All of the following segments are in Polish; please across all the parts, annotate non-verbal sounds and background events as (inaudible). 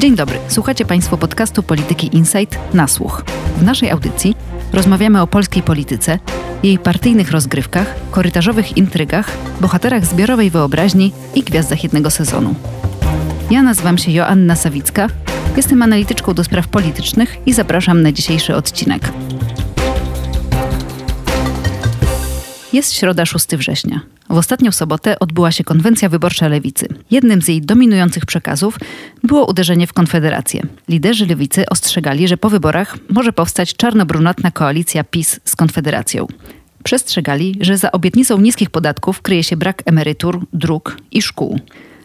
Dzień dobry, słuchacie Państwo podcastu Polityki Insight na słuch. W naszej audycji rozmawiamy o polskiej polityce, jej partyjnych rozgrywkach, korytarzowych intrygach, bohaterach zbiorowej wyobraźni i gwiazdach jednego sezonu. Ja nazywam się Joanna Sawicka, jestem analityczką do spraw politycznych i zapraszam na dzisiejszy odcinek. Jest środa 6 września. W ostatnią sobotę odbyła się konwencja wyborcza lewicy. Jednym z jej dominujących przekazów było uderzenie w Konfederację. Liderzy lewicy ostrzegali, że po wyborach może powstać czarno-brunatna koalicja PiS z Konfederacją. Przestrzegali, że za obietnicą niskich podatków kryje się brak emerytur, dróg i szkół.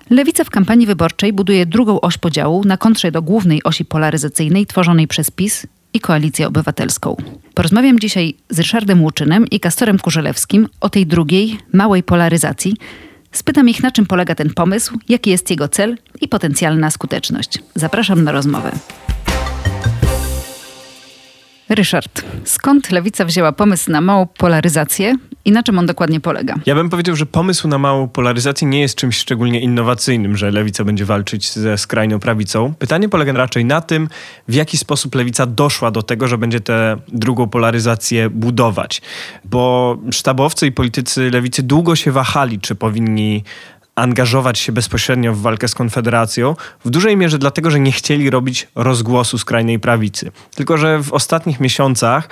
Lewica w kampanii wyborczej buduje drugą oś podziału na kontrze do głównej osi polaryzacyjnej tworzonej przez PiS i Koalicję Obywatelską. Porozmawiam dzisiaj z Ryszardem Łuczynem i Kastorem Kurzelewskim o tej drugiej, małej polaryzacji. Spytam ich, na czym polega ten pomysł, jaki jest jego cel i potencjalna skuteczność. Zapraszam na rozmowę. Ryszard, skąd lewica wzięła pomysł na małą polaryzację i na czym on dokładnie polega? Ja bym powiedział, że pomysł na małą polaryzację nie jest czymś szczególnie innowacyjnym, że lewica będzie walczyć ze skrajną prawicą. Pytanie polega raczej na tym, w jaki sposób lewica doszła do tego, że będzie tę drugą polaryzację budować. Bo sztabowcy i politycy lewicy długo się wahali, czy powinni angażować się bezpośrednio w walkę z Konfederacją, w dużej mierze dlatego, że nie chcieli robić rozgłosu skrajnej prawicy. Tylko, że w ostatnich miesiącach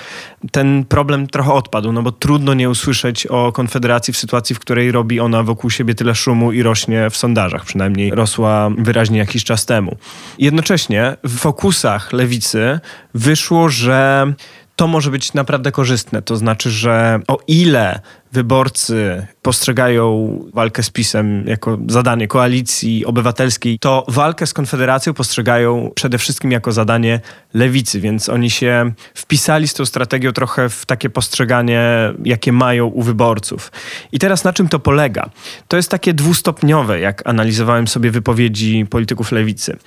ten problem trochę odpadł, no bo trudno nie usłyszeć o Konfederacji w sytuacji, w której robi ona wokół siebie tyle szumu i rośnie w sondażach, przynajmniej rosła wyraźnie jakiś czas temu. Jednocześnie w fokusach lewicy wyszło, że to może być naprawdę korzystne. To znaczy, że o ile wyborcy postrzegają walkę z PiSem jako zadanie koalicji obywatelskiej, to walkę z Konfederacją postrzegają przede wszystkim jako zadanie lewicy, więc oni się wpisali z tą strategią trochę w takie postrzeganie, jakie mają u wyborców. I teraz na czym to polega? To jest takie dwustopniowe, jak analizowałem sobie wypowiedzi polityków lewicy.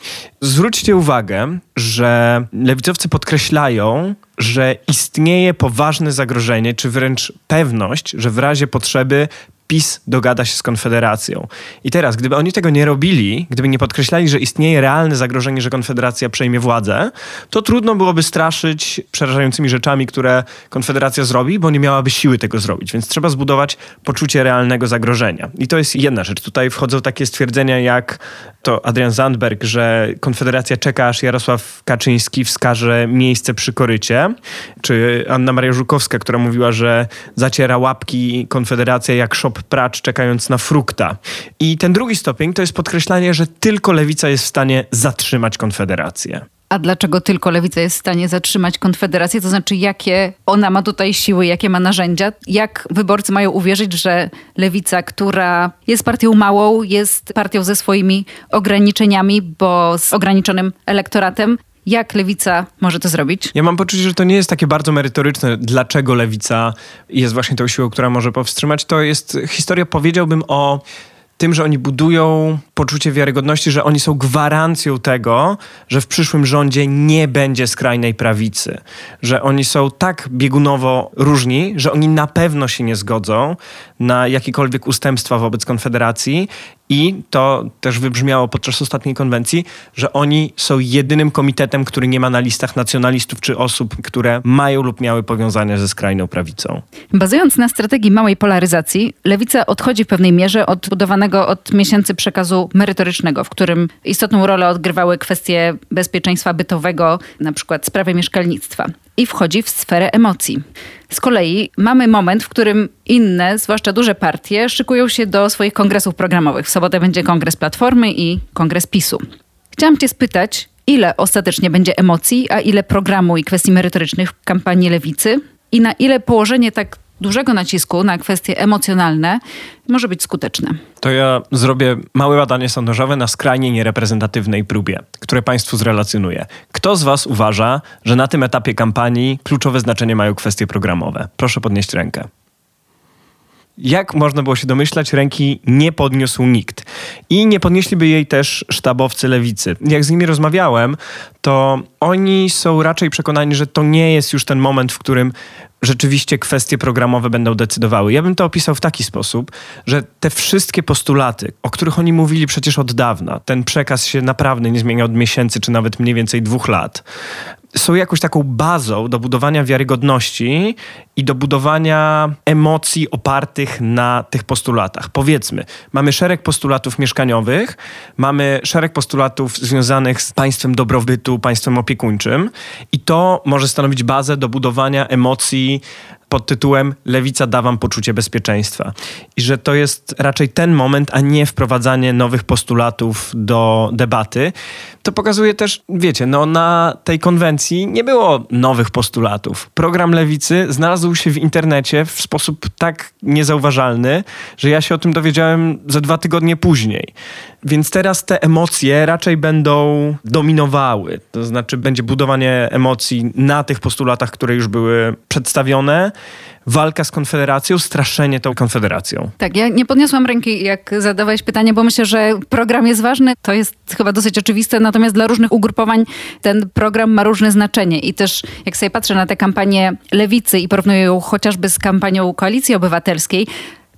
Zwróćcie uwagę, że lewicowcy podkreślają, że istnieje poważne zagrożenie, czy wręcz pewność, że w razie potrzeby PiS dogada się z Konfederacją. I teraz, gdyby oni tego nie robili, gdyby nie podkreślali, że istnieje realne zagrożenie, że Konfederacja przejmie władzę, to trudno byłoby straszyć przerażającymi rzeczami, które Konfederacja zrobi, bo nie miałaby siły tego zrobić. Więc trzeba zbudować poczucie realnego zagrożenia. I to jest jedna rzecz. Tutaj wchodzą takie stwierdzenia jak to Adrian Zandberg, że Konfederacja czeka, aż Jarosław Kaczyński wskaże miejsce przy korycie, czy Anna Maria Żukowska, która mówiła, że zaciera łapki Konfederacja jak szop pracz czekając na frukta. I ten drugi stopień to jest podkreślanie, że tylko lewica jest w stanie zatrzymać Konfederację. A dlaczego tylko lewica jest w stanie zatrzymać Konfederację? To znaczy, jakie ona ma tutaj siły, jakie ma narzędzia? Jak wyborcy mają uwierzyć, że lewica, która jest partią małą, jest partią ze swoimi ograniczeniami, bo z ograniczonym elektoratem, jak lewica może to zrobić? Ja mam poczucie, że to nie jest takie bardzo merytoryczne, dlaczego lewica jest właśnie tą siłą, która może powstrzymać. To jest historia, powiedziałbym, o tym, że oni budują poczucie wiarygodności, że oni są gwarancją tego, że w przyszłym rządzie nie będzie skrajnej prawicy, że oni są tak biegunowo różni, że oni na pewno się nie zgodzą na jakiekolwiek ustępstwa wobec Konfederacji i to też wybrzmiało podczas ostatniej konwencji, że oni są jedynym komitetem, który nie ma na listach nacjonalistów czy osób, które mają lub miały powiązania ze skrajną prawicą. Bazując na strategii małej polaryzacji, lewica odchodzi w pewnej mierze od budowanego od miesięcy przekazu merytorycznego, w którym istotną rolę odgrywały kwestie bezpieczeństwa bytowego, na przykład sprawy mieszkalnictwa i wchodzi w sferę emocji. Z kolei mamy moment, w którym inne, zwłaszcza duże partie, szykują się do swoich kongresów programowych. W sobotę będzie kongres Platformy i kongres PiSu. Chciałam Cię spytać, ile ostatecznie będzie emocji, a ile programu i kwestii merytorycznych w kampanii lewicy? I na ile położenie tak dużego nacisku na kwestie emocjonalne może być skuteczne. To ja zrobię małe badanie sondażowe na skrajnie niereprezentatywnej próbie, które Państwu zrelacjonuję. Kto z Was uważa, że na tym etapie kampanii kluczowe znaczenie mają kwestie programowe? Proszę podnieść rękę. Jak można było się domyślać, ręki nie podniósł nikt. I nie podnieśliby jej też sztabowcy lewicy. Jak z nimi rozmawiałem, to oni są raczej przekonani, że to nie jest już ten moment, w którym rzeczywiście kwestie programowe będą decydowały. Ja bym to opisał w taki sposób, że te wszystkie postulaty, o których oni mówili przecież od dawna, ten przekaz się naprawdę nie zmienia od miesięcy, czy nawet mniej więcej dwóch lat, są jakąś taką bazą do budowania wiarygodności i do budowania emocji opartych na tych postulatach. Powiedzmy, mamy szereg postulatów mieszkaniowych, mamy szereg postulatów związanych z państwem dobrobytu, państwem opiekuńczym i to może stanowić bazę do budowania emocji pod tytułem Lewica da wam poczucie bezpieczeństwa. I że to jest raczej ten moment, a nie wprowadzanie nowych postulatów do debaty. To pokazuje też, wiecie, no na tej konwencji nie było nowych postulatów. Program Lewicy znalazł się w internecie w sposób tak niezauważalny, że ja się o tym dowiedziałem ze dwa tygodnie później. Więc teraz te emocje raczej będą dominowały. To znaczy będzie budowanie emocji na tych postulatach, które już były przedstawione walka z Konfederacją, straszenie tą Konfederacją. Tak, ja nie podniosłam ręki, jak zadawałeś pytanie, bo myślę, że program jest ważny. To jest chyba dosyć oczywiste, natomiast dla różnych ugrupowań ten program ma różne znaczenie. I też jak sobie patrzę na tę kampanię Lewicy i porównuję ją chociażby z kampanią Koalicji Obywatelskiej,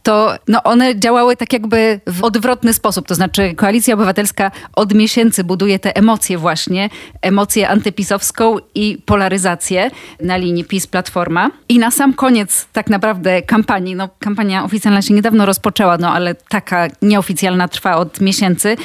to no one działały tak jakby w odwrotny sposób. To znaczy Koalicja Obywatelska od miesięcy buduje te emocje właśnie, emocję antypisowską i polaryzację na linii PiS-Platforma. I na sam koniec tak naprawdę kampanii, no kampania oficjalna się niedawno rozpoczęła, no ale taka nieoficjalna trwa od miesięcy,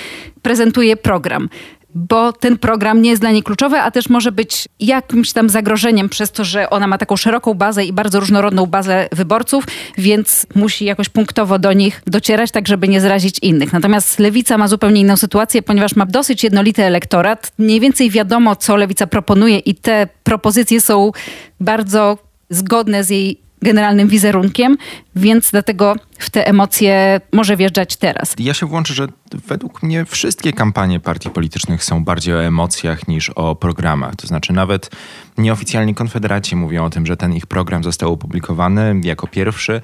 prezentuje program bo ten program nie jest dla niej kluczowy, a też może być jakimś tam zagrożeniem przez to, że ona ma taką szeroką bazę i bardzo różnorodną bazę wyborców, więc musi jakoś punktowo do nich docierać, tak żeby nie zrazić innych. Natomiast Lewica ma zupełnie inną sytuację, ponieważ ma dosyć jednolity elektorat. Mniej więcej wiadomo, co Lewica proponuje i te propozycje są bardzo zgodne z jej generalnym wizerunkiem, więc dlatego w te emocje może wjeżdżać teraz. Ja się włączę, że według mnie wszystkie kampanie partii politycznych są bardziej o emocjach niż o programach. To znaczy nawet nieoficjalni konfederaci mówią o tym, że ten ich program został opublikowany jako pierwszy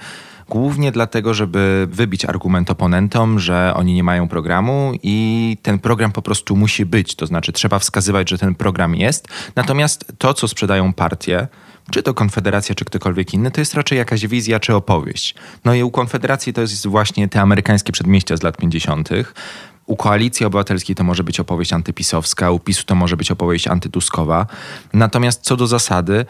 głównie dlatego, żeby wybić argument oponentom, że oni nie mają programu i ten program po prostu musi być. To znaczy trzeba wskazywać, że ten program jest. Natomiast to, co sprzedają partie, czy to Konfederacja, czy ktokolwiek inny, to jest raczej jakaś wizja czy opowieść. No i u Konfederacji to jest właśnie te amerykańskie przedmieścia z lat 50. U Koalicji Obywatelskiej to może być opowieść antypisowska, u PiSu to może być opowieść antytuskowa. Natomiast co do zasady,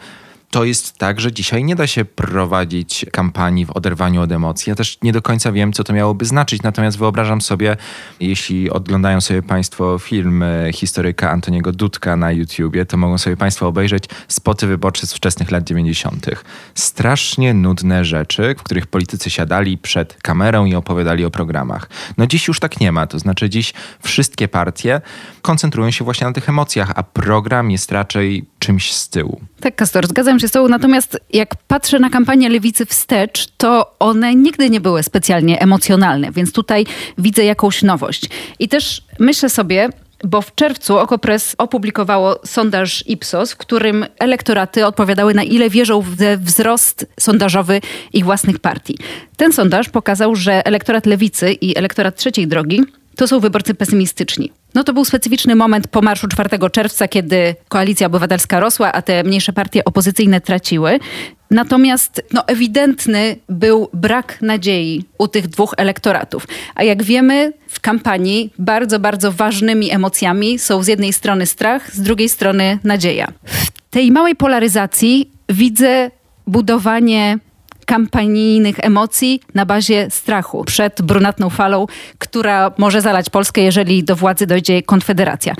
to jest tak, że dzisiaj nie da się prowadzić kampanii w oderwaniu od emocji. Ja też nie do końca wiem, co to miałoby znaczyć, natomiast wyobrażam sobie, jeśli oglądają sobie Państwo film historyka Antoniego Dudka na YouTubie, to mogą sobie Państwo obejrzeć spoty wyborcze z wczesnych lat 90. Strasznie nudne rzeczy, w których politycy siadali przed kamerą i opowiadali o programach. No dziś już tak nie ma, to znaczy dziś wszystkie partie koncentrują się właśnie na tych emocjach, a program jest raczej czymś z tyłu. Tak, Kastor, zgadzam się z tobą, natomiast jak patrzę na kampanię Lewicy wstecz, to one nigdy nie były specjalnie emocjonalne, więc tutaj widzę jakąś nowość. I też myślę sobie, bo w czerwcu Okopres opublikowało sondaż Ipsos, w którym elektoraty odpowiadały na ile wierzą w wzrost sondażowy ich własnych partii. Ten sondaż pokazał, że elektorat lewicy i elektorat trzeciej drogi to są wyborcy pesymistyczni. No to był specyficzny moment po marszu 4 czerwca, kiedy koalicja obywatelska rosła, a te mniejsze partie opozycyjne traciły. Natomiast no, ewidentny był brak nadziei u tych dwóch elektoratów. A jak wiemy, w kampanii bardzo, bardzo ważnymi emocjami są z jednej strony strach, z drugiej strony nadzieja. W tej małej polaryzacji widzę budowanie kampanijnych emocji na bazie strachu przed brunatną falą, która może zalać Polskę, jeżeli do władzy dojdzie Konfederacja.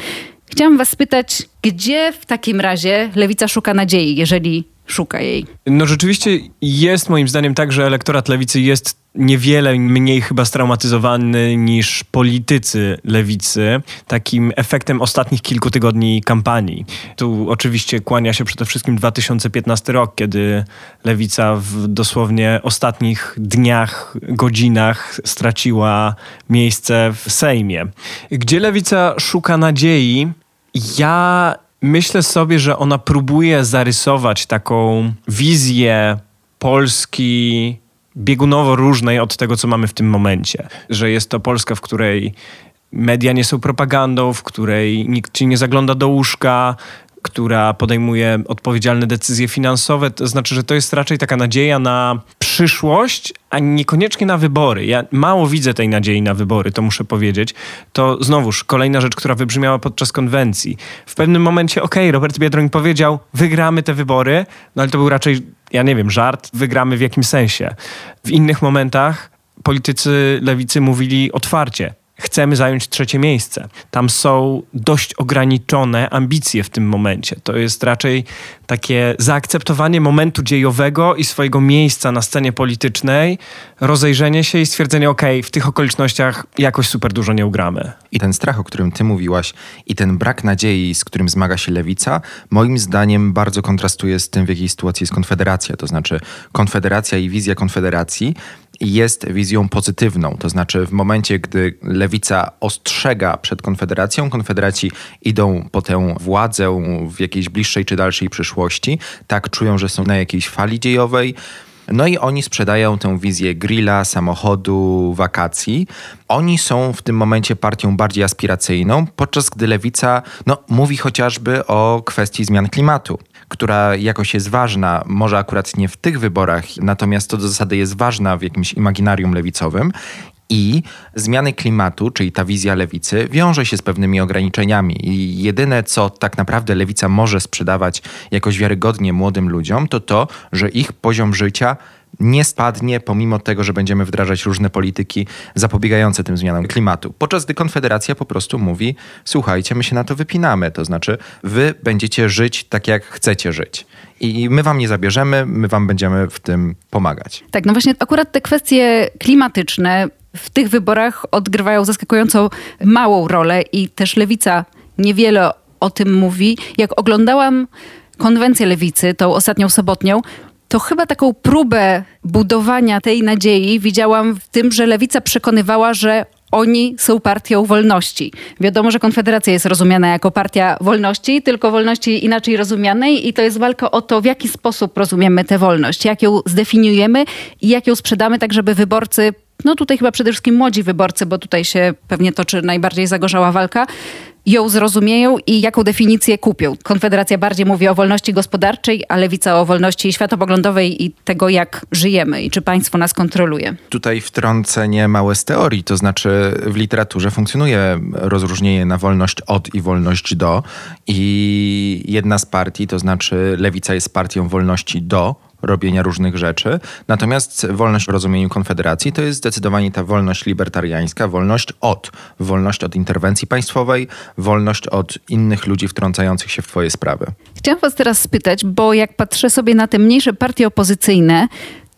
Chciałam was spytać, gdzie w takim razie lewica szuka nadziei, jeżeli szuka jej? No rzeczywiście jest moim zdaniem tak, że elektorat lewicy jest niewiele mniej chyba straumatyzowany niż politycy lewicy, takim efektem ostatnich kilku tygodni kampanii. Tu oczywiście kłania się przede wszystkim 2015 rok, kiedy lewica w dosłownie ostatnich dniach, godzinach straciła miejsce w Sejmie. Gdzie lewica szuka nadziei? Ja myślę sobie, że ona próbuje zarysować taką wizję Polski biegunowo różnej od tego, co mamy w tym momencie. Że jest to Polska, w której media nie są propagandą, w której nikt ci nie zagląda do łóżka, która podejmuje odpowiedzialne decyzje finansowe. To znaczy, że to jest raczej taka nadzieja na przyszłość, a niekoniecznie na wybory. Ja mało widzę tej nadziei na wybory, to muszę powiedzieć. To znowuż kolejna rzecz, która wybrzmiała podczas konwencji. W pewnym momencie, okej, okay, Robert Biedroń powiedział, wygramy te wybory, no ale to był raczej, ja nie wiem, żart, wygramy w jakim sensie. W innych momentach politycy lewicy mówili otwarcie, chcemy zająć trzecie miejsce. Tam są dość ograniczone ambicje w tym momencie. To jest raczej takie zaakceptowanie momentu dziejowego i swojego miejsca na scenie politycznej, rozejrzenie się i stwierdzenie, ok, w tych okolicznościach jakoś super dużo nie ugramy. I ten strach, o którym ty mówiłaś i ten brak nadziei, z którym zmaga się lewica, moim zdaniem bardzo kontrastuje z tym, w jakiej sytuacji jest Konfederacja. To znaczy Konfederacja i wizja Konfederacji jest wizją pozytywną. To znaczy, w momencie, gdy lewica ostrzega przed Konfederacją, Konfederaci idą po tę władzę w jakiejś bliższej czy dalszej przyszłości, tak czują, że są na jakiejś fali dziejowej. No i oni sprzedają tę wizję grilla, samochodu, wakacji. Oni są w tym momencie partią bardziej aspiracyjną, podczas gdy lewica no, mówi chociażby o kwestii zmian klimatu która jakoś jest ważna, może akurat nie w tych wyborach, natomiast to do zasady jest ważna w jakimś imaginarium lewicowym. I zmiany klimatu, czyli ta wizja lewicy, wiąże się z pewnymi ograniczeniami. I jedyne, co tak naprawdę lewica może sprzedawać jakoś wiarygodnie młodym ludziom, to to, że ich poziom życia nie spadnie, pomimo tego, że będziemy wdrażać różne polityki zapobiegające tym zmianom klimatu. Podczas gdy Konfederacja po prostu mówi: Słuchajcie, my się na to wypinamy, to znaczy, wy będziecie żyć tak, jak chcecie żyć. I my wam nie zabierzemy, my wam będziemy w tym pomagać. Tak, no właśnie akurat te kwestie klimatyczne w tych wyborach odgrywają zaskakująco małą rolę i też lewica niewiele o tym mówi. Jak oglądałam konwencję lewicy, tą ostatnią sobotnią, to chyba taką próbę budowania tej nadziei widziałam w tym, że lewica przekonywała, że oni są partią wolności. Wiadomo, że Konfederacja jest rozumiana jako partia wolności, tylko wolności inaczej rozumianej i to jest walka o to, w jaki sposób rozumiemy tę wolność, jak ją zdefiniujemy i jak ją sprzedamy, tak żeby wyborcy no tutaj chyba przede wszystkim młodzi wyborcy, bo tutaj się pewnie toczy najbardziej zagorzała walka, ją zrozumieją i jaką definicję kupią. Konfederacja bardziej mówi o wolności gospodarczej, a lewica o wolności światopoglądowej i tego, jak żyjemy i czy państwo nas kontroluje. Tutaj wtrącenie małe z teorii, to znaczy w literaturze funkcjonuje rozróżnienie na wolność od i wolność do i jedna z partii, to znaczy lewica jest partią wolności do, robienia różnych rzeczy. Natomiast wolność w rozumieniu Konfederacji to jest zdecydowanie ta wolność libertariańska, wolność od, wolność od interwencji państwowej, wolność od innych ludzi wtrącających się w twoje sprawy. Chciałam was teraz spytać, bo jak patrzę sobie na te mniejsze partie opozycyjne,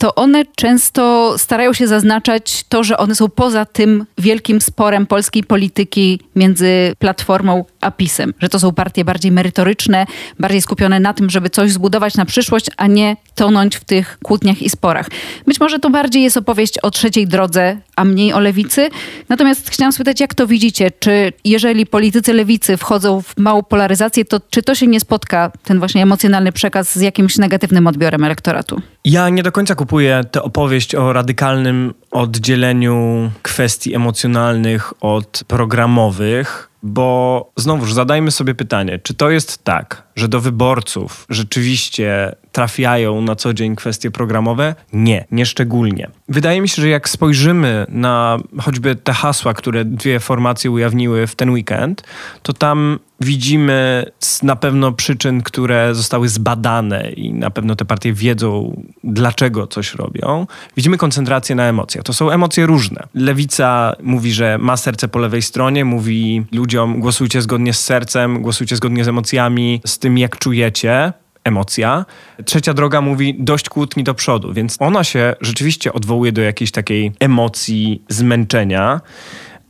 to one często starają się zaznaczać to, że one są poza tym wielkim sporem polskiej polityki między Platformą a PiSem. Że to są partie bardziej merytoryczne, bardziej skupione na tym, żeby coś zbudować na przyszłość, a nie tonąć w tych kłótniach i sporach. Być może to bardziej jest opowieść o trzeciej drodze, a mniej o lewicy. Natomiast chciałam spytać, jak to widzicie? Czy jeżeli politycy lewicy wchodzą w małą polaryzację, to czy to się nie spotka, ten właśnie emocjonalny przekaz, z jakimś negatywnym odbiorem elektoratu? Ja nie do końca kupuję tę opowieść o radykalnym oddzieleniu kwestii emocjonalnych od programowych, bo znowuż zadajmy sobie pytanie, czy to jest tak, że do wyborców rzeczywiście trafiają na co dzień kwestie programowe? Nie, nie szczególnie. Wydaje mi się, że jak spojrzymy na choćby te hasła, które dwie formacje ujawniły w ten weekend, to tam widzimy na pewno przyczyn, które zostały zbadane i na pewno te partie wiedzą, dlaczego coś robią. Widzimy koncentrację na emocjach. To są emocje różne. Lewica mówi, że ma serce po lewej stronie, mówi ludziom głosujcie zgodnie z sercem, głosujcie zgodnie z emocjami, z tym jak czujecie emocja. Trzecia droga mówi dość kłótni do przodu, więc ona się rzeczywiście odwołuje do jakiejś takiej emocji zmęczenia.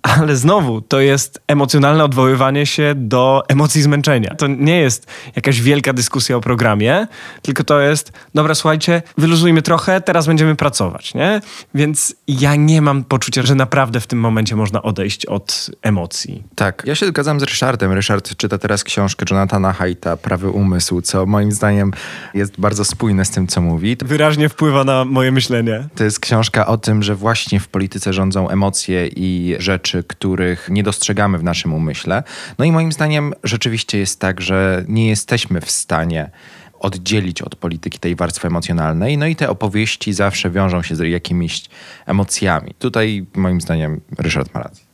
Ale znowu, to jest emocjonalne odwoływanie się do emocji zmęczenia. To nie jest jakaś wielka dyskusja o programie, tylko to jest, dobra, słuchajcie, wyluzujmy trochę, teraz będziemy pracować, nie? Więc ja nie mam poczucia, że naprawdę w tym momencie można odejść od emocji. Tak, ja się zgadzam z Ryszardem. Ryszard czyta teraz książkę Jonathana Haidta, Prawy Umysł, co moim zdaniem jest bardzo spójne z tym, co mówi. Wyraźnie wpływa na moje myślenie. To jest książka o tym, że właśnie w polityce rządzą emocje i rzeczy, rzeczy, których nie dostrzegamy w naszym umyśle. No i moim zdaniem rzeczywiście jest tak, że nie jesteśmy w stanie oddzielić od polityki tej warstwy emocjonalnej. No i te opowieści zawsze wiążą się z jakimiś emocjami. Tutaj moim zdaniem Ryszard ma rację.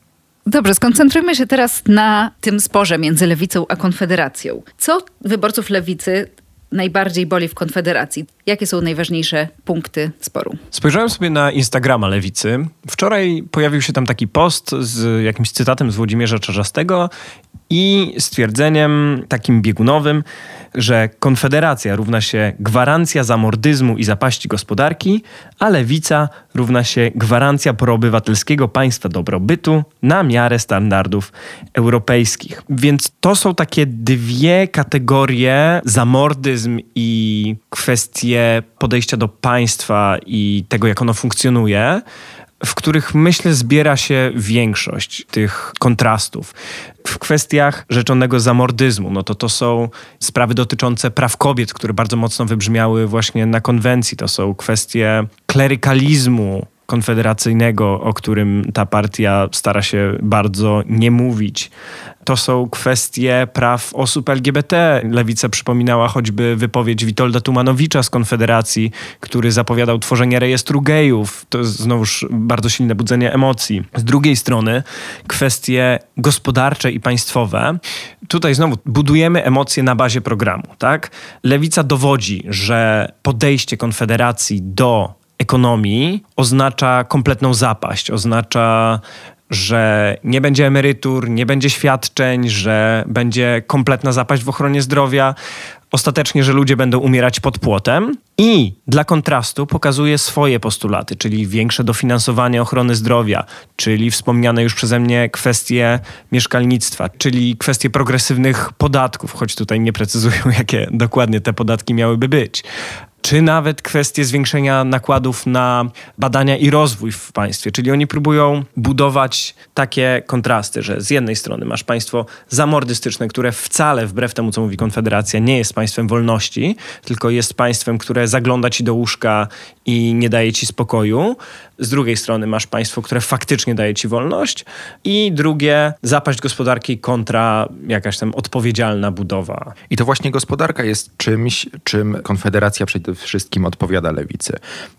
Dobrze, skoncentrujmy się teraz na tym sporze między lewicą a konfederacją. Co wyborców lewicy najbardziej boli w Konfederacji? Jakie są najważniejsze punkty sporu? Spojrzałem sobie na Instagrama Lewicy. Wczoraj pojawił się tam taki post z jakimś cytatem z Włodzimierza Czarzastego i stwierdzeniem takim biegunowym, że Konfederacja równa się gwarancja zamordyzmu i zapaści gospodarki, a lewica równa się gwarancja proobywatelskiego państwa dobrobytu na miarę standardów europejskich. Więc to są takie dwie kategorie zamordyzm i kwestie podejścia do państwa i tego, jak ono funkcjonuje w których myślę zbiera się większość tych kontrastów. W kwestiach rzeczonego zamordyzmu, no to to są sprawy dotyczące praw kobiet, które bardzo mocno wybrzmiały właśnie na konwencji. To są kwestie klerykalizmu konfederacyjnego, o którym ta partia stara się bardzo nie mówić. To są kwestie praw osób LGBT. Lewica przypominała choćby wypowiedź Witolda Tumanowicza z Konfederacji, który zapowiadał tworzenie rejestru gejów. To jest znowuż bardzo silne budzenie emocji. Z drugiej strony kwestie gospodarcze i państwowe. Tutaj znowu budujemy emocje na bazie programu. Tak? Lewica dowodzi, że podejście Konfederacji do ekonomii oznacza kompletną zapaść, oznacza że nie będzie emerytur, nie będzie świadczeń, że będzie kompletna zapaść w ochronie zdrowia, ostatecznie, że ludzie będą umierać pod płotem. I dla kontrastu pokazuje swoje postulaty, czyli większe dofinansowanie ochrony zdrowia, czyli wspomniane już przeze mnie kwestie mieszkalnictwa, czyli kwestie progresywnych podatków, choć tutaj nie precyzują, (laughs) jakie dokładnie te podatki miałyby być czy nawet kwestie zwiększenia nakładów na badania i rozwój w państwie. Czyli oni próbują budować takie kontrasty, że z jednej strony masz państwo zamordystyczne, które wcale, wbrew temu, co mówi Konfederacja, nie jest państwem wolności, tylko jest państwem, które zagląda ci do łóżka i nie daje ci spokoju. Z drugiej strony masz państwo, które faktycznie daje ci wolność. I drugie, zapaść gospodarki kontra jakaś tam odpowiedzialna budowa. I to właśnie gospodarka jest czymś, czym Konfederacja przede wszystkim odpowiada lewicy.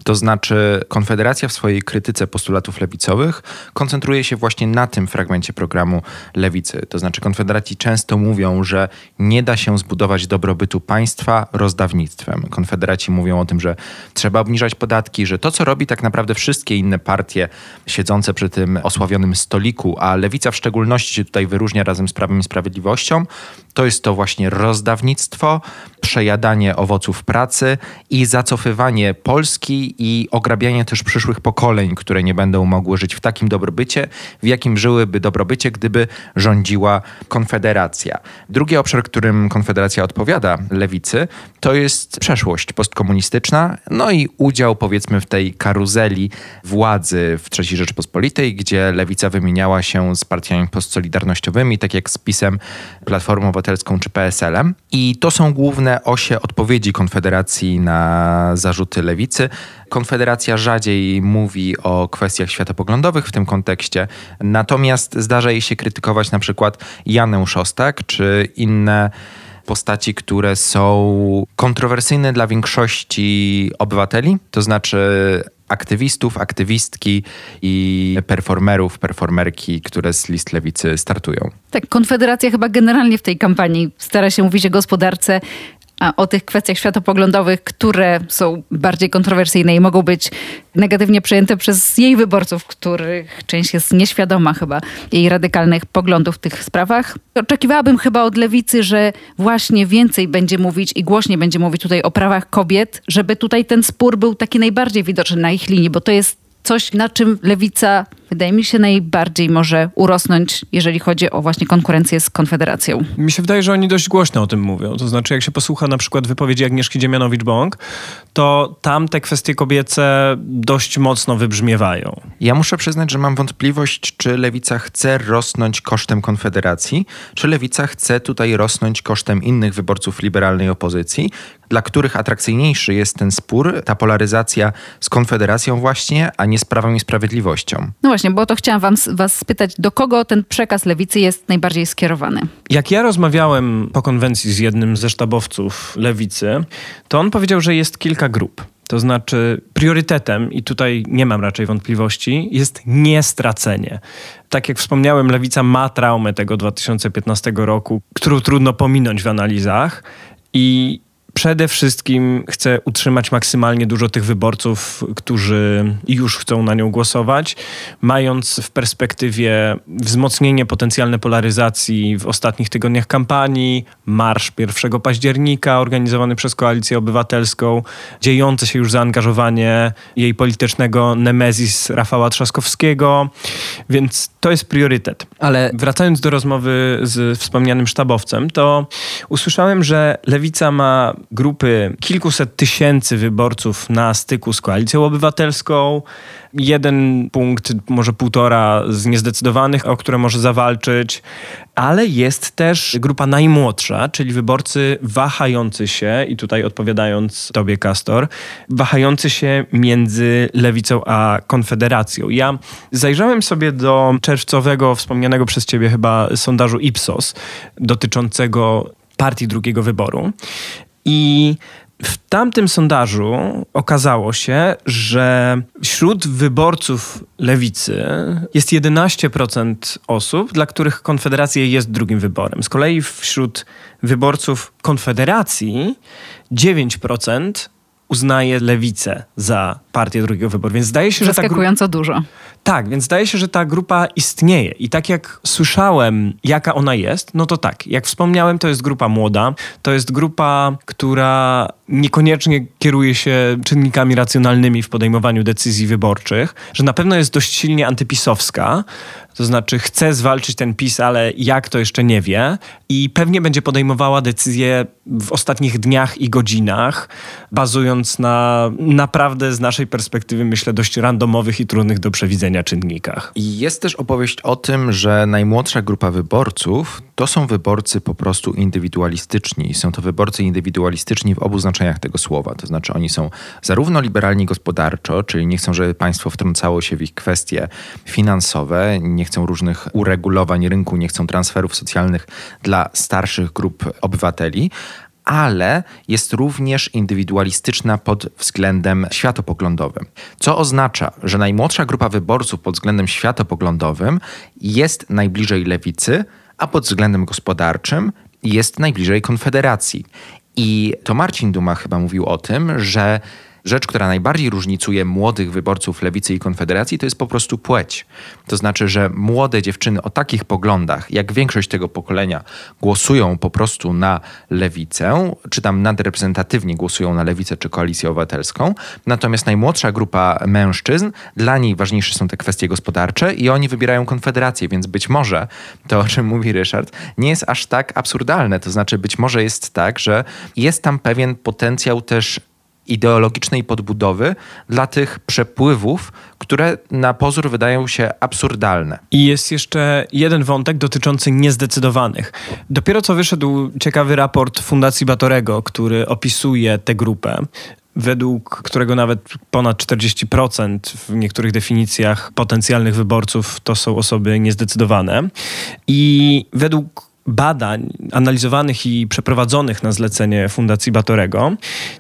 To znaczy, Konfederacja w swojej krytyce postulatów lewicowych koncentruje się właśnie na tym fragmencie programu lewicy. To znaczy, Konfederaci często mówią, że nie da się zbudować dobrobytu państwa rozdawnictwem. Konfederaci mówią o tym, że trzeba obniżać podatki, że to, co robi tak naprawdę wszystkie inne partie siedzące przy tym osławionym stoliku, a lewica w szczególności się tutaj wyróżnia razem z Prawem i Sprawiedliwością, to jest to właśnie rozdawnictwo, przejadanie owoców pracy i zacofywanie Polski i ograbianie też przyszłych pokoleń, które nie będą mogły żyć w takim dobrobycie, w jakim żyłyby dobrobycie, gdyby rządziła Konfederacja. Drugi obszar, którym Konfederacja odpowiada lewicy, to jest przeszłość postkomunistyczna, no i udział powiedzmy w tej karuzeli władzy w III Rzeczypospolitej, gdzie lewica wymieniała się z partiami postsolidarnościowymi, tak jak z PiSem, Platformą Obywatelską czy PSL-em. I to są główne osie odpowiedzi Konfederacji na zarzuty lewicy. Konfederacja rzadziej mówi o kwestiach światopoglądowych w tym kontekście, natomiast zdarza jej się krytykować na przykład Janę Szostak czy inne postaci, które są kontrowersyjne dla większości obywateli, to znaczy aktywistów, aktywistki i performerów, performerki, które z list lewicy startują. Tak, Konfederacja chyba generalnie w tej kampanii stara się mówić o gospodarce o tych kwestiach światopoglądowych, które są bardziej kontrowersyjne i mogą być negatywnie przyjęte przez jej wyborców, których część jest nieświadoma chyba jej radykalnych poglądów w tych sprawach. Oczekiwałabym chyba od lewicy, że właśnie więcej będzie mówić i głośniej będzie mówić tutaj o prawach kobiet, żeby tutaj ten spór był taki najbardziej widoczny na ich linii, bo to jest coś, na czym lewica wydaje mi się, najbardziej może urosnąć, jeżeli chodzi o właśnie konkurencję z Konfederacją. Mi się wydaje, że oni dość głośno o tym mówią. To znaczy, jak się posłucha na przykład wypowiedzi Agnieszki Dziemianowicz-Bąk, to tam te kwestie kobiece dość mocno wybrzmiewają. Ja muszę przyznać, że mam wątpliwość, czy lewica chce rosnąć kosztem Konfederacji, czy lewica chce tutaj rosnąć kosztem innych wyborców liberalnej opozycji, dla których atrakcyjniejszy jest ten spór, ta polaryzacja z Konfederacją właśnie, a nie z Prawem i Sprawiedliwością. No właśnie, bo to chciałam wam, was spytać, do kogo ten przekaz lewicy jest najbardziej skierowany? Jak ja rozmawiałem po konwencji z jednym ze sztabowców lewicy, to on powiedział, że jest kilka grup. To znaczy, priorytetem, i tutaj nie mam raczej wątpliwości, jest niestracenie. Tak jak wspomniałem, lewica ma traumę tego 2015 roku, którą trudno pominąć w analizach. I przede wszystkim chce utrzymać maksymalnie dużo tych wyborców, którzy już chcą na nią głosować, mając w perspektywie wzmocnienie potencjalne polaryzacji w ostatnich tygodniach kampanii, marsz 1 października organizowany przez Koalicję Obywatelską, dziejące się już zaangażowanie jej politycznego nemezis Rafała Trzaskowskiego, więc to jest priorytet. Ale wracając do rozmowy z wspomnianym sztabowcem, to usłyszałem, że Lewica ma grupy kilkuset tysięcy wyborców na styku z koalicją obywatelską, jeden punkt, może półtora z niezdecydowanych, o które może zawalczyć, ale jest też grupa najmłodsza, czyli wyborcy wahający się, i tutaj odpowiadając tobie, Kastor, wahający się między lewicą a konfederacją. Ja zajrzałem sobie do czerwcowego, wspomnianego przez ciebie chyba sondażu Ipsos dotyczącego partii drugiego wyboru. I w tamtym sondażu okazało się, że wśród wyborców lewicy jest 11% osób, dla których Konfederacja jest drugim wyborem. Z kolei wśród wyborców Konfederacji 9% uznaje lewicę za partię drugiego wyboru. Więc zdaje się, że Zaskakująco dużo. Tak, więc zdaje się, że ta grupa istnieje. I tak jak słyszałem, jaka ona jest, no to tak, jak wspomniałem, to jest grupa młoda, to jest grupa, która niekoniecznie kieruje się czynnikami racjonalnymi w podejmowaniu decyzji wyborczych, że na pewno jest dość silnie antypisowska, to znaczy chce zwalczyć ten PiS, ale jak to jeszcze nie wie i pewnie będzie podejmowała decyzje w ostatnich dniach i godzinach, bazując na naprawdę z naszej perspektywy, myślę, dość randomowych i trudnych do przewidzenia czynnikach. I jest też opowieść o tym, że najmłodsza grupa wyborców to są wyborcy po prostu indywidualistyczni. Są to wyborcy indywidualistyczni w obu znaczeniach tego słowa. To znaczy oni są zarówno liberalni gospodarczo, czyli nie chcą, żeby państwo wtrącało się w ich kwestie finansowe, nie chcą różnych uregulowań rynku, nie chcą transferów socjalnych dla starszych grup obywateli, ale jest również indywidualistyczna pod względem światopoglądowym. Co oznacza, że najmłodsza grupa wyborców pod względem światopoglądowym jest najbliżej lewicy, a pod względem gospodarczym jest najbliżej Konfederacji. I to Marcin Duma chyba mówił o tym, że rzecz, która najbardziej różnicuje młodych wyborców lewicy i konfederacji, to jest po prostu płeć. To znaczy, że młode dziewczyny o takich poglądach, jak większość tego pokolenia, głosują po prostu na lewicę, czy tam nadreprezentatywnie głosują na lewicę czy koalicję obywatelską. Natomiast najmłodsza grupa mężczyzn, dla niej ważniejsze są te kwestie gospodarcze i oni wybierają konfederację, więc być może to, o czym mówi Ryszard, nie jest aż tak absurdalne. To znaczy, być może jest tak, że jest tam pewien potencjał też ideologicznej podbudowy dla tych przepływów, które na pozór wydają się absurdalne. I jest jeszcze jeden wątek dotyczący niezdecydowanych. Dopiero co wyszedł ciekawy raport Fundacji Batorego, który opisuje tę grupę według którego nawet ponad 40% w niektórych definicjach potencjalnych wyborców to są osoby niezdecydowane. I według badań analizowanych i przeprowadzonych na zlecenie Fundacji Batorego,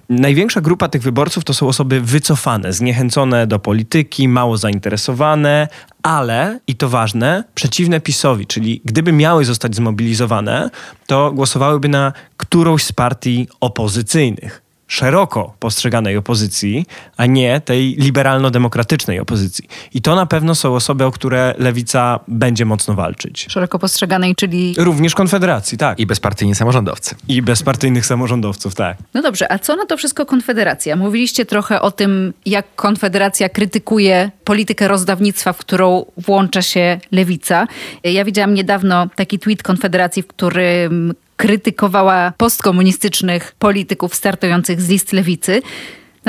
największa grupa tych wyborców to są osoby wycofane, zniechęcone do polityki, mało zainteresowane, ale, i to ważne, przeciwne PiSowi, czyli gdyby miały zostać zmobilizowane, to głosowałyby na którąś z partii opozycyjnych szeroko postrzeganej opozycji, a nie tej liberalno-demokratycznej opozycji. I to na pewno są osoby, o które lewica będzie mocno walczyć. Szeroko postrzeganej, czyli. Również Konfederacji, tak. I bezpartyjni samorządowcy. I bezpartyjnych samorządowców, tak. No dobrze, a co na to wszystko Konfederacja? Mówiliście trochę o tym, jak Konfederacja krytykuje politykę rozdawnictwa, w którą włącza się lewica. Ja widziałam niedawno taki tweet Konfederacji, w którym krytykowała postkomunistycznych polityków startujących z list lewicy.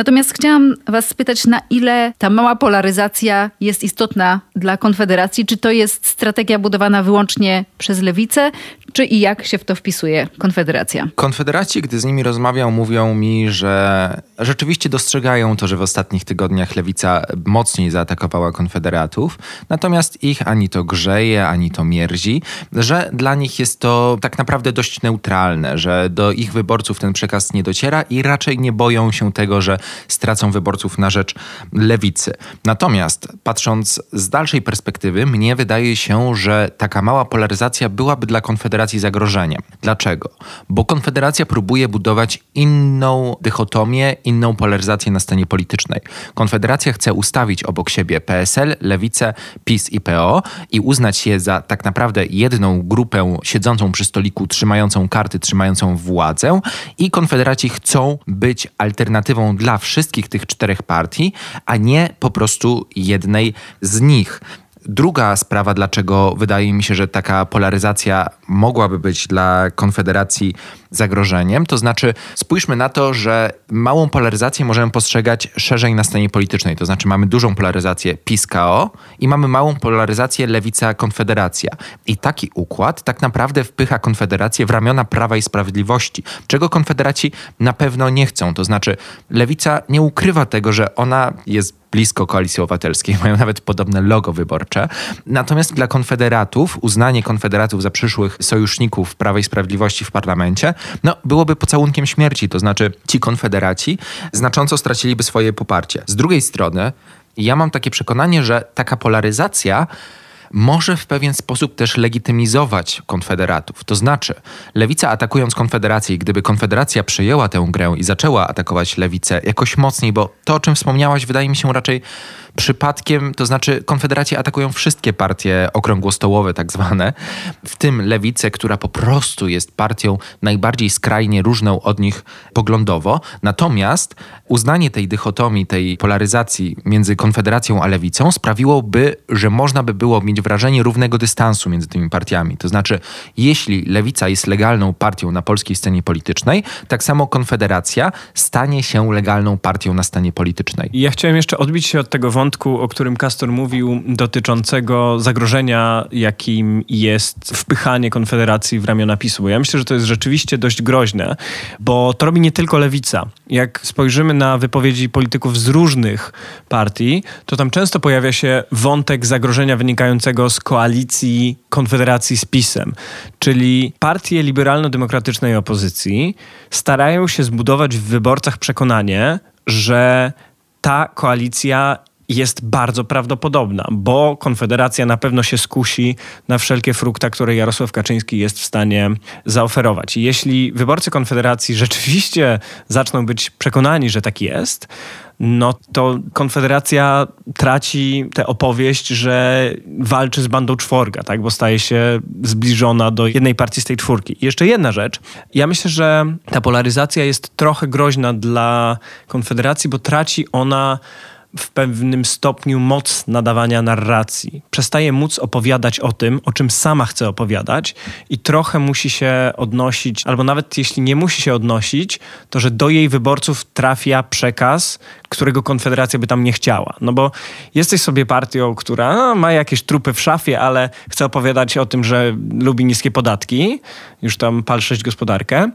Natomiast chciałam Was spytać, na ile ta mała polaryzacja jest istotna dla Konfederacji? Czy to jest strategia budowana wyłącznie przez lewicę, czy i jak się w to wpisuje Konfederacja? Konfederaci, gdy z nimi rozmawiam, mówią mi, że rzeczywiście dostrzegają to, że w ostatnich tygodniach lewica mocniej zaatakowała konfederatów, natomiast ich ani to grzeje, ani to mierzi, że dla nich jest to tak naprawdę dość neutralne, że do ich wyborców ten przekaz nie dociera i raczej nie boją się tego, że stracą wyborców na rzecz lewicy. Natomiast patrząc z dalszej perspektywy, mnie wydaje się, że taka mała polaryzacja byłaby dla Konfederacji zagrożeniem. Dlaczego? Bo Konfederacja próbuje budować inną dychotomię, inną polaryzację na scenie politycznej. Konfederacja chce ustawić obok siebie PSL, Lewicę, PiS i PO i uznać je za tak naprawdę jedną grupę siedzącą przy stoliku, trzymającą karty, trzymającą władzę i Konfederaci chcą być alternatywą dla wszystkich tych czterech partii, a nie po prostu jednej z nich. Druga sprawa, dlaczego wydaje mi się, że taka polaryzacja mogłaby być dla Konfederacji zagrożeniem, to znaczy spójrzmy na to, że małą polaryzację możemy postrzegać szerzej na scenie politycznej. To znaczy mamy dużą polaryzację PiS-KO i mamy małą polaryzację Lewica-Konfederacja. I taki układ tak naprawdę wpycha Konfederację w ramiona Prawa i Sprawiedliwości, czego Konfederaci na pewno nie chcą. To znaczy Lewica nie ukrywa tego, że ona jest blisko koalicji obywatelskiej, mają nawet podobne logo wyborcze. Natomiast dla konfederatów, uznanie konfederatów za przyszłych sojuszników Prawa i Sprawiedliwości w parlamencie, no byłoby pocałunkiem śmierci, to znaczy ci konfederaci znacząco straciliby swoje poparcie. Z drugiej strony, ja mam takie przekonanie, że taka polaryzacja może w pewien sposób też legitymizować konfederatów. To znaczy, lewica atakując konfederację, gdyby konfederacja przyjęła tę grę i zaczęła atakować lewicę jakoś mocniej, bo to, o czym wspomniałaś, wydaje mi się raczej przypadkiem, to znaczy Konfederacje atakują wszystkie partie okrągłostołowe tak zwane, w tym Lewicę, która po prostu jest partią najbardziej skrajnie różną od nich poglądowo. Natomiast uznanie tej dychotomii, tej polaryzacji między Konfederacją a Lewicą sprawiłoby, że można by było mieć wrażenie równego dystansu między tymi partiami. To znaczy, jeśli Lewica jest legalną partią na polskiej scenie politycznej, tak samo Konfederacja stanie się legalną partią na scenie politycznej. Ja chciałem jeszcze odbić się od tego wątku, o którym Kastor mówił, dotyczącego zagrożenia, jakim jest wpychanie Konfederacji w ramiona PiSu. Ja myślę, że to jest rzeczywiście dość groźne, bo to robi nie tylko lewica. Jak spojrzymy na wypowiedzi polityków z różnych partii, to tam często pojawia się wątek zagrożenia wynikającego z koalicji Konfederacji z PiSem. Czyli partie liberalno-demokratycznej opozycji starają się zbudować w wyborcach przekonanie, że ta koalicja jest bardzo prawdopodobna, bo Konfederacja na pewno się skusi na wszelkie frukta, które Jarosław Kaczyński jest w stanie zaoferować. I jeśli wyborcy Konfederacji rzeczywiście zaczną być przekonani, że tak jest, no to Konfederacja traci tę opowieść, że walczy z bandą czworga, tak? bo staje się zbliżona do jednej partii z tej czwórki. I jeszcze jedna rzecz. Ja myślę, że ta polaryzacja jest trochę groźna dla Konfederacji, bo traci ona w pewnym stopniu moc nadawania narracji. Przestaje móc opowiadać o tym, o czym sama chce opowiadać i trochę musi się odnosić, albo nawet jeśli nie musi się odnosić, to że do jej wyborców trafia przekaz, którego Konfederacja by tam nie chciała. No bo jesteś sobie partią, która no, ma jakieś trupy w szafie, ale chce opowiadać o tym, że lubi niskie podatki, już tam palszyć gospodarkę,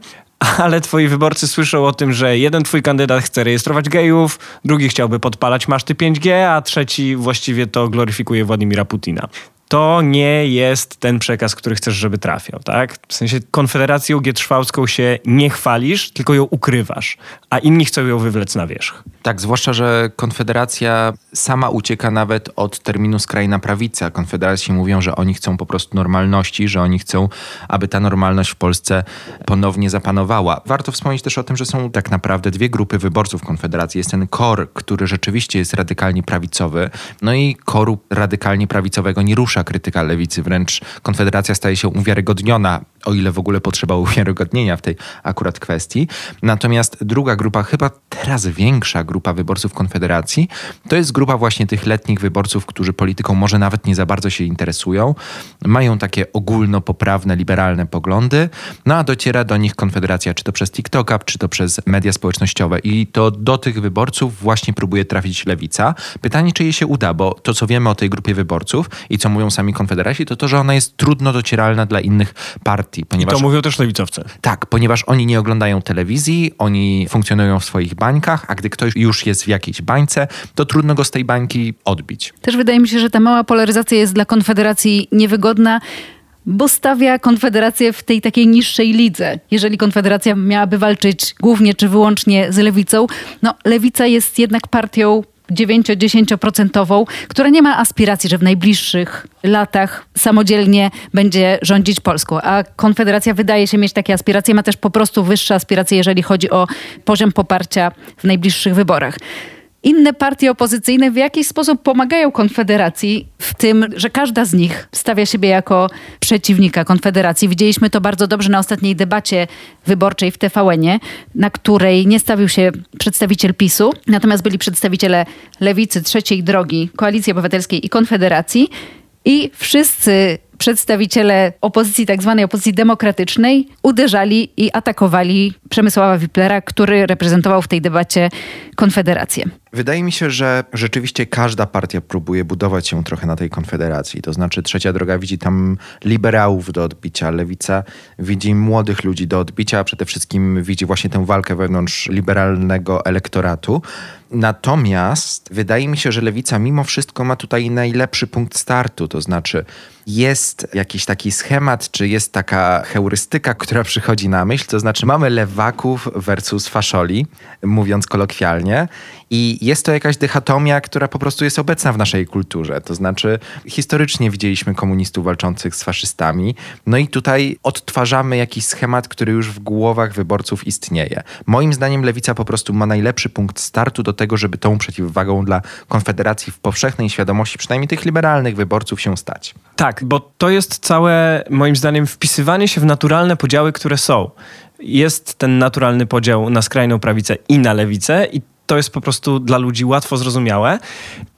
ale twoi wyborcy słyszą o tym, że jeden twój kandydat chce rejestrować gejów, drugi chciałby podpalać maszty 5G, a trzeci właściwie to gloryfikuje Władimira Putina to nie jest ten przekaz, który chcesz, żeby trafiał, tak? W sensie Konfederacją Gietrzwałską się nie chwalisz, tylko ją ukrywasz, a inni chcą ją wywlec na wierzch. Tak, zwłaszcza, że Konfederacja sama ucieka nawet od terminu skrajna prawica. Konfederacji mówią, że oni chcą po prostu normalności, że oni chcą, aby ta normalność w Polsce ponownie zapanowała. Warto wspomnieć też o tym, że są tak naprawdę dwie grupy wyborców Konfederacji. Jest ten kor, który rzeczywiście jest radykalnie prawicowy, no i koru radykalnie prawicowego nie rusza krytyka lewicy, wręcz Konfederacja staje się uwiarygodniona o ile w ogóle potrzeba uwiarygodnienia w tej akurat kwestii. Natomiast druga grupa, chyba teraz większa grupa wyborców Konfederacji, to jest grupa właśnie tych letnich wyborców, którzy polityką może nawet nie za bardzo się interesują, mają takie ogólnopoprawne, liberalne poglądy, no a dociera do nich Konfederacja, czy to przez TikToka, czy to przez media społecznościowe. I to do tych wyborców właśnie próbuje trafić lewica. Pytanie, czy jej się uda, bo to, co wiemy o tej grupie wyborców i co mówią sami Konfederaci, to to, że ona jest trudno docieralna dla innych partii. Ponieważ, I to mówią też lewicowcy. Tak, ponieważ oni nie oglądają telewizji, oni funkcjonują w swoich bańkach, a gdy ktoś już jest w jakiejś bańce, to trudno go z tej bańki odbić. Też wydaje mi się, że ta mała polaryzacja jest dla Konfederacji niewygodna, bo stawia Konfederację w tej takiej niższej lidze. Jeżeli Konfederacja miałaby walczyć głównie czy wyłącznie z lewicą, no lewica jest jednak partią 9-10%, która nie ma aspiracji, że w najbliższych latach samodzielnie będzie rządzić Polską. A Konfederacja wydaje się mieć takie aspiracje, ma też po prostu wyższe aspiracje, jeżeli chodzi o poziom poparcia w najbliższych wyborach inne partie opozycyjne w jakiś sposób pomagają Konfederacji w tym, że każda z nich stawia siebie jako przeciwnika Konfederacji. Widzieliśmy to bardzo dobrze na ostatniej debacie wyborczej w TVN-ie, na której nie stawił się przedstawiciel PiSu, natomiast byli przedstawiciele Lewicy, Trzeciej Drogi, Koalicji Obywatelskiej i Konfederacji. I wszyscy przedstawiciele opozycji, tak zwanej opozycji demokratycznej, uderzali i atakowali Przemysława Wiplera, który reprezentował w tej debacie Konfederację. Wydaje mi się, że rzeczywiście każda partia próbuje budować się trochę na tej konfederacji. To znaczy, trzecia droga widzi tam liberałów do odbicia, lewica widzi młodych ludzi do odbicia, a przede wszystkim widzi właśnie tę walkę wewnątrz liberalnego elektoratu. Natomiast wydaje mi się, że lewica mimo wszystko ma tutaj najlepszy punkt startu, to znaczy jest jakiś taki schemat, czy jest taka heurystyka, która przychodzi na myśl, to znaczy mamy lewaków versus faszoli, mówiąc kolokwialnie, i jest to jakaś dychotomia, która po prostu jest obecna w naszej kulturze. To znaczy, historycznie widzieliśmy komunistów walczących z faszystami, no i tutaj odtwarzamy jakiś schemat, który już w głowach wyborców istnieje. Moim zdaniem lewica po prostu ma najlepszy punkt startu do tego, żeby tą przeciwwagą dla Konfederacji w powszechnej świadomości, przynajmniej tych liberalnych wyborców, się stać. Tak, bo to jest całe, moim zdaniem, wpisywanie się w naturalne podziały, które są. Jest ten naturalny podział na skrajną prawicę i na lewicę, i to jest po prostu dla ludzi łatwo zrozumiałe.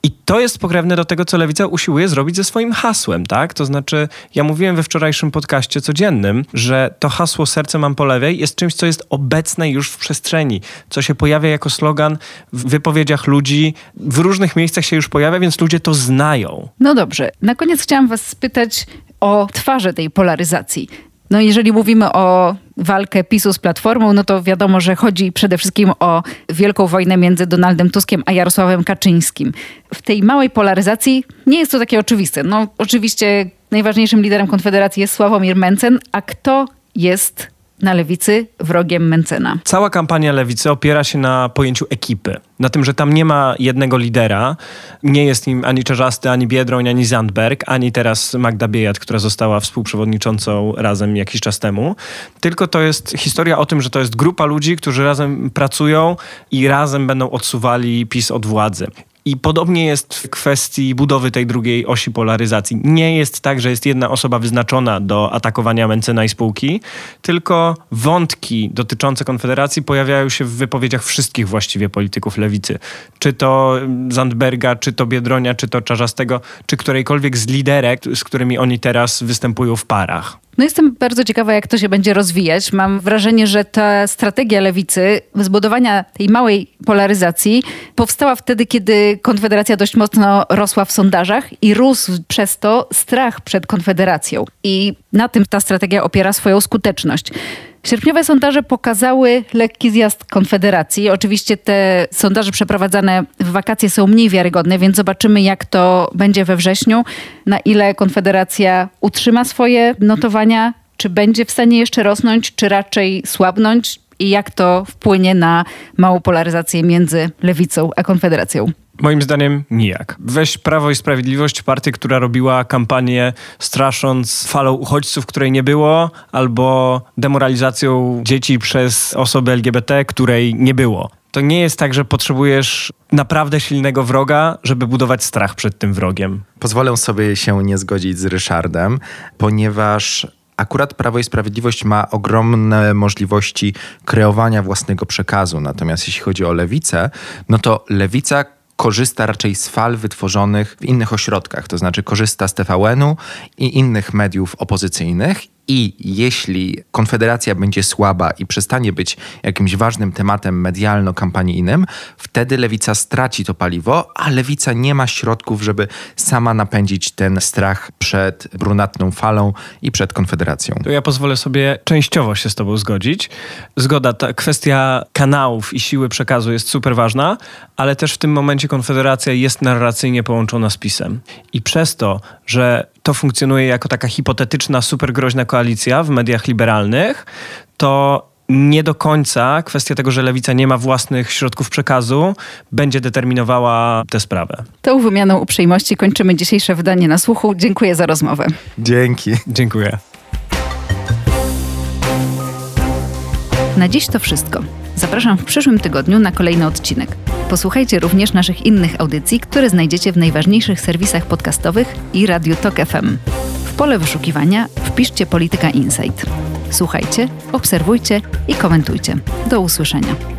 I to jest pokrewne do tego, co Lewica usiłuje zrobić ze swoim hasłem, tak? To znaczy, ja mówiłem we wczorajszym podcaście codziennym, że to hasło Serce mam po lewej jest czymś, co jest obecne już w przestrzeni, co się pojawia jako slogan w wypowiedziach ludzi, w różnych miejscach się już pojawia, więc ludzie to znają. No dobrze. Na koniec chciałam was spytać o twarze tej polaryzacji. No jeżeli mówimy o walkę PiSu z Platformą, no to wiadomo, że chodzi przede wszystkim o wielką wojnę między Donaldem Tuskiem a Jarosławem Kaczyńskim. W tej małej polaryzacji nie jest to takie oczywiste. No oczywiście najważniejszym liderem Konfederacji jest Sławomir Mencen, a kto jest na lewicy wrogiem Mencena. Cała kampania lewicy opiera się na pojęciu ekipy. Na tym, że tam nie ma jednego lidera. Nie jest nim ani Czerzasty, ani Biedroń, ani Zandberg, ani teraz Magda Biejat, która została współprzewodniczącą razem jakiś czas temu. Tylko to jest historia o tym, że to jest grupa ludzi, którzy razem pracują i razem będą odsuwali PiS od władzy. I podobnie jest w kwestii budowy tej drugiej osi polaryzacji. Nie jest tak, że jest jedna osoba wyznaczona do atakowania Mencena i spółki, tylko wątki dotyczące Konfederacji pojawiają się w wypowiedziach wszystkich właściwie polityków lewicy. Czy to Zandberga, czy to Biedronia, czy to Czarzastego, czy którejkolwiek z liderek, z którymi oni teraz występują w parach. No jestem bardzo ciekawa, jak to się będzie rozwijać. Mam wrażenie, że ta strategia lewicy zbudowania tej małej polaryzacji powstała wtedy, kiedy Konfederacja dość mocno rosła w sondażach i rósł przez to strach przed Konfederacją. I na tym ta strategia opiera swoją skuteczność. Sierpniowe sondaże pokazały lekki zjazd Konfederacji. Oczywiście te sondaże przeprowadzane w wakacje są mniej wiarygodne, więc zobaczymy, jak to będzie we wrześniu, na ile Konfederacja utrzyma swoje notowania, czy będzie w stanie jeszcze rosnąć, czy raczej słabnąć i jak to wpłynie na małą polaryzację między lewicą a Konfederacją. Moim zdaniem nijak. Weź Prawo i Sprawiedliwość, partię, która robiła kampanię strasząc falą uchodźców, której nie było, albo demoralizacją dzieci przez osoby LGBT, której nie było. To nie jest tak, że potrzebujesz naprawdę silnego wroga, żeby budować strach przed tym wrogiem. Pozwolę sobie się nie zgodzić z Ryszardem, ponieważ Akurat Prawo i Sprawiedliwość ma ogromne możliwości kreowania własnego przekazu. Natomiast jeśli chodzi o lewicę, no to lewica korzysta raczej z fal wytworzonych w innych ośrodkach, to znaczy korzysta z TVN-u i innych mediów opozycyjnych i jeśli Konfederacja będzie słaba i przestanie być jakimś ważnym tematem medialno-kampanijnym, wtedy lewica straci to paliwo, a lewica nie ma środków, żeby sama napędzić ten strach przed brunatną falą i przed Konfederacją. To ja pozwolę sobie częściowo się z Tobą zgodzić. Zgoda, ta kwestia kanałów i siły przekazu jest super ważna, ale też w tym momencie Konfederacja jest narracyjnie połączona z PiSem. I przez to, że to funkcjonuje jako taka hipotetyczna, super groźna koalicja w mediach liberalnych, to nie do końca kwestia tego, że lewica nie ma własnych środków przekazu, będzie determinowała tę sprawę. Tą wymianą uprzejmości kończymy dzisiejsze wydanie na słuchu. Dziękuję za rozmowę. Dzięki. Dziękuję. Na dziś to wszystko. Zapraszam w przyszłym tygodniu na kolejny odcinek. Posłuchajcie również naszych innych audycji, które znajdziecie w najważniejszych serwisach podcastowych i Radiu Tok FM. W pole wyszukiwania wpiszcie Polityka Insight. Słuchajcie, obserwujcie i komentujcie. Do usłyszenia.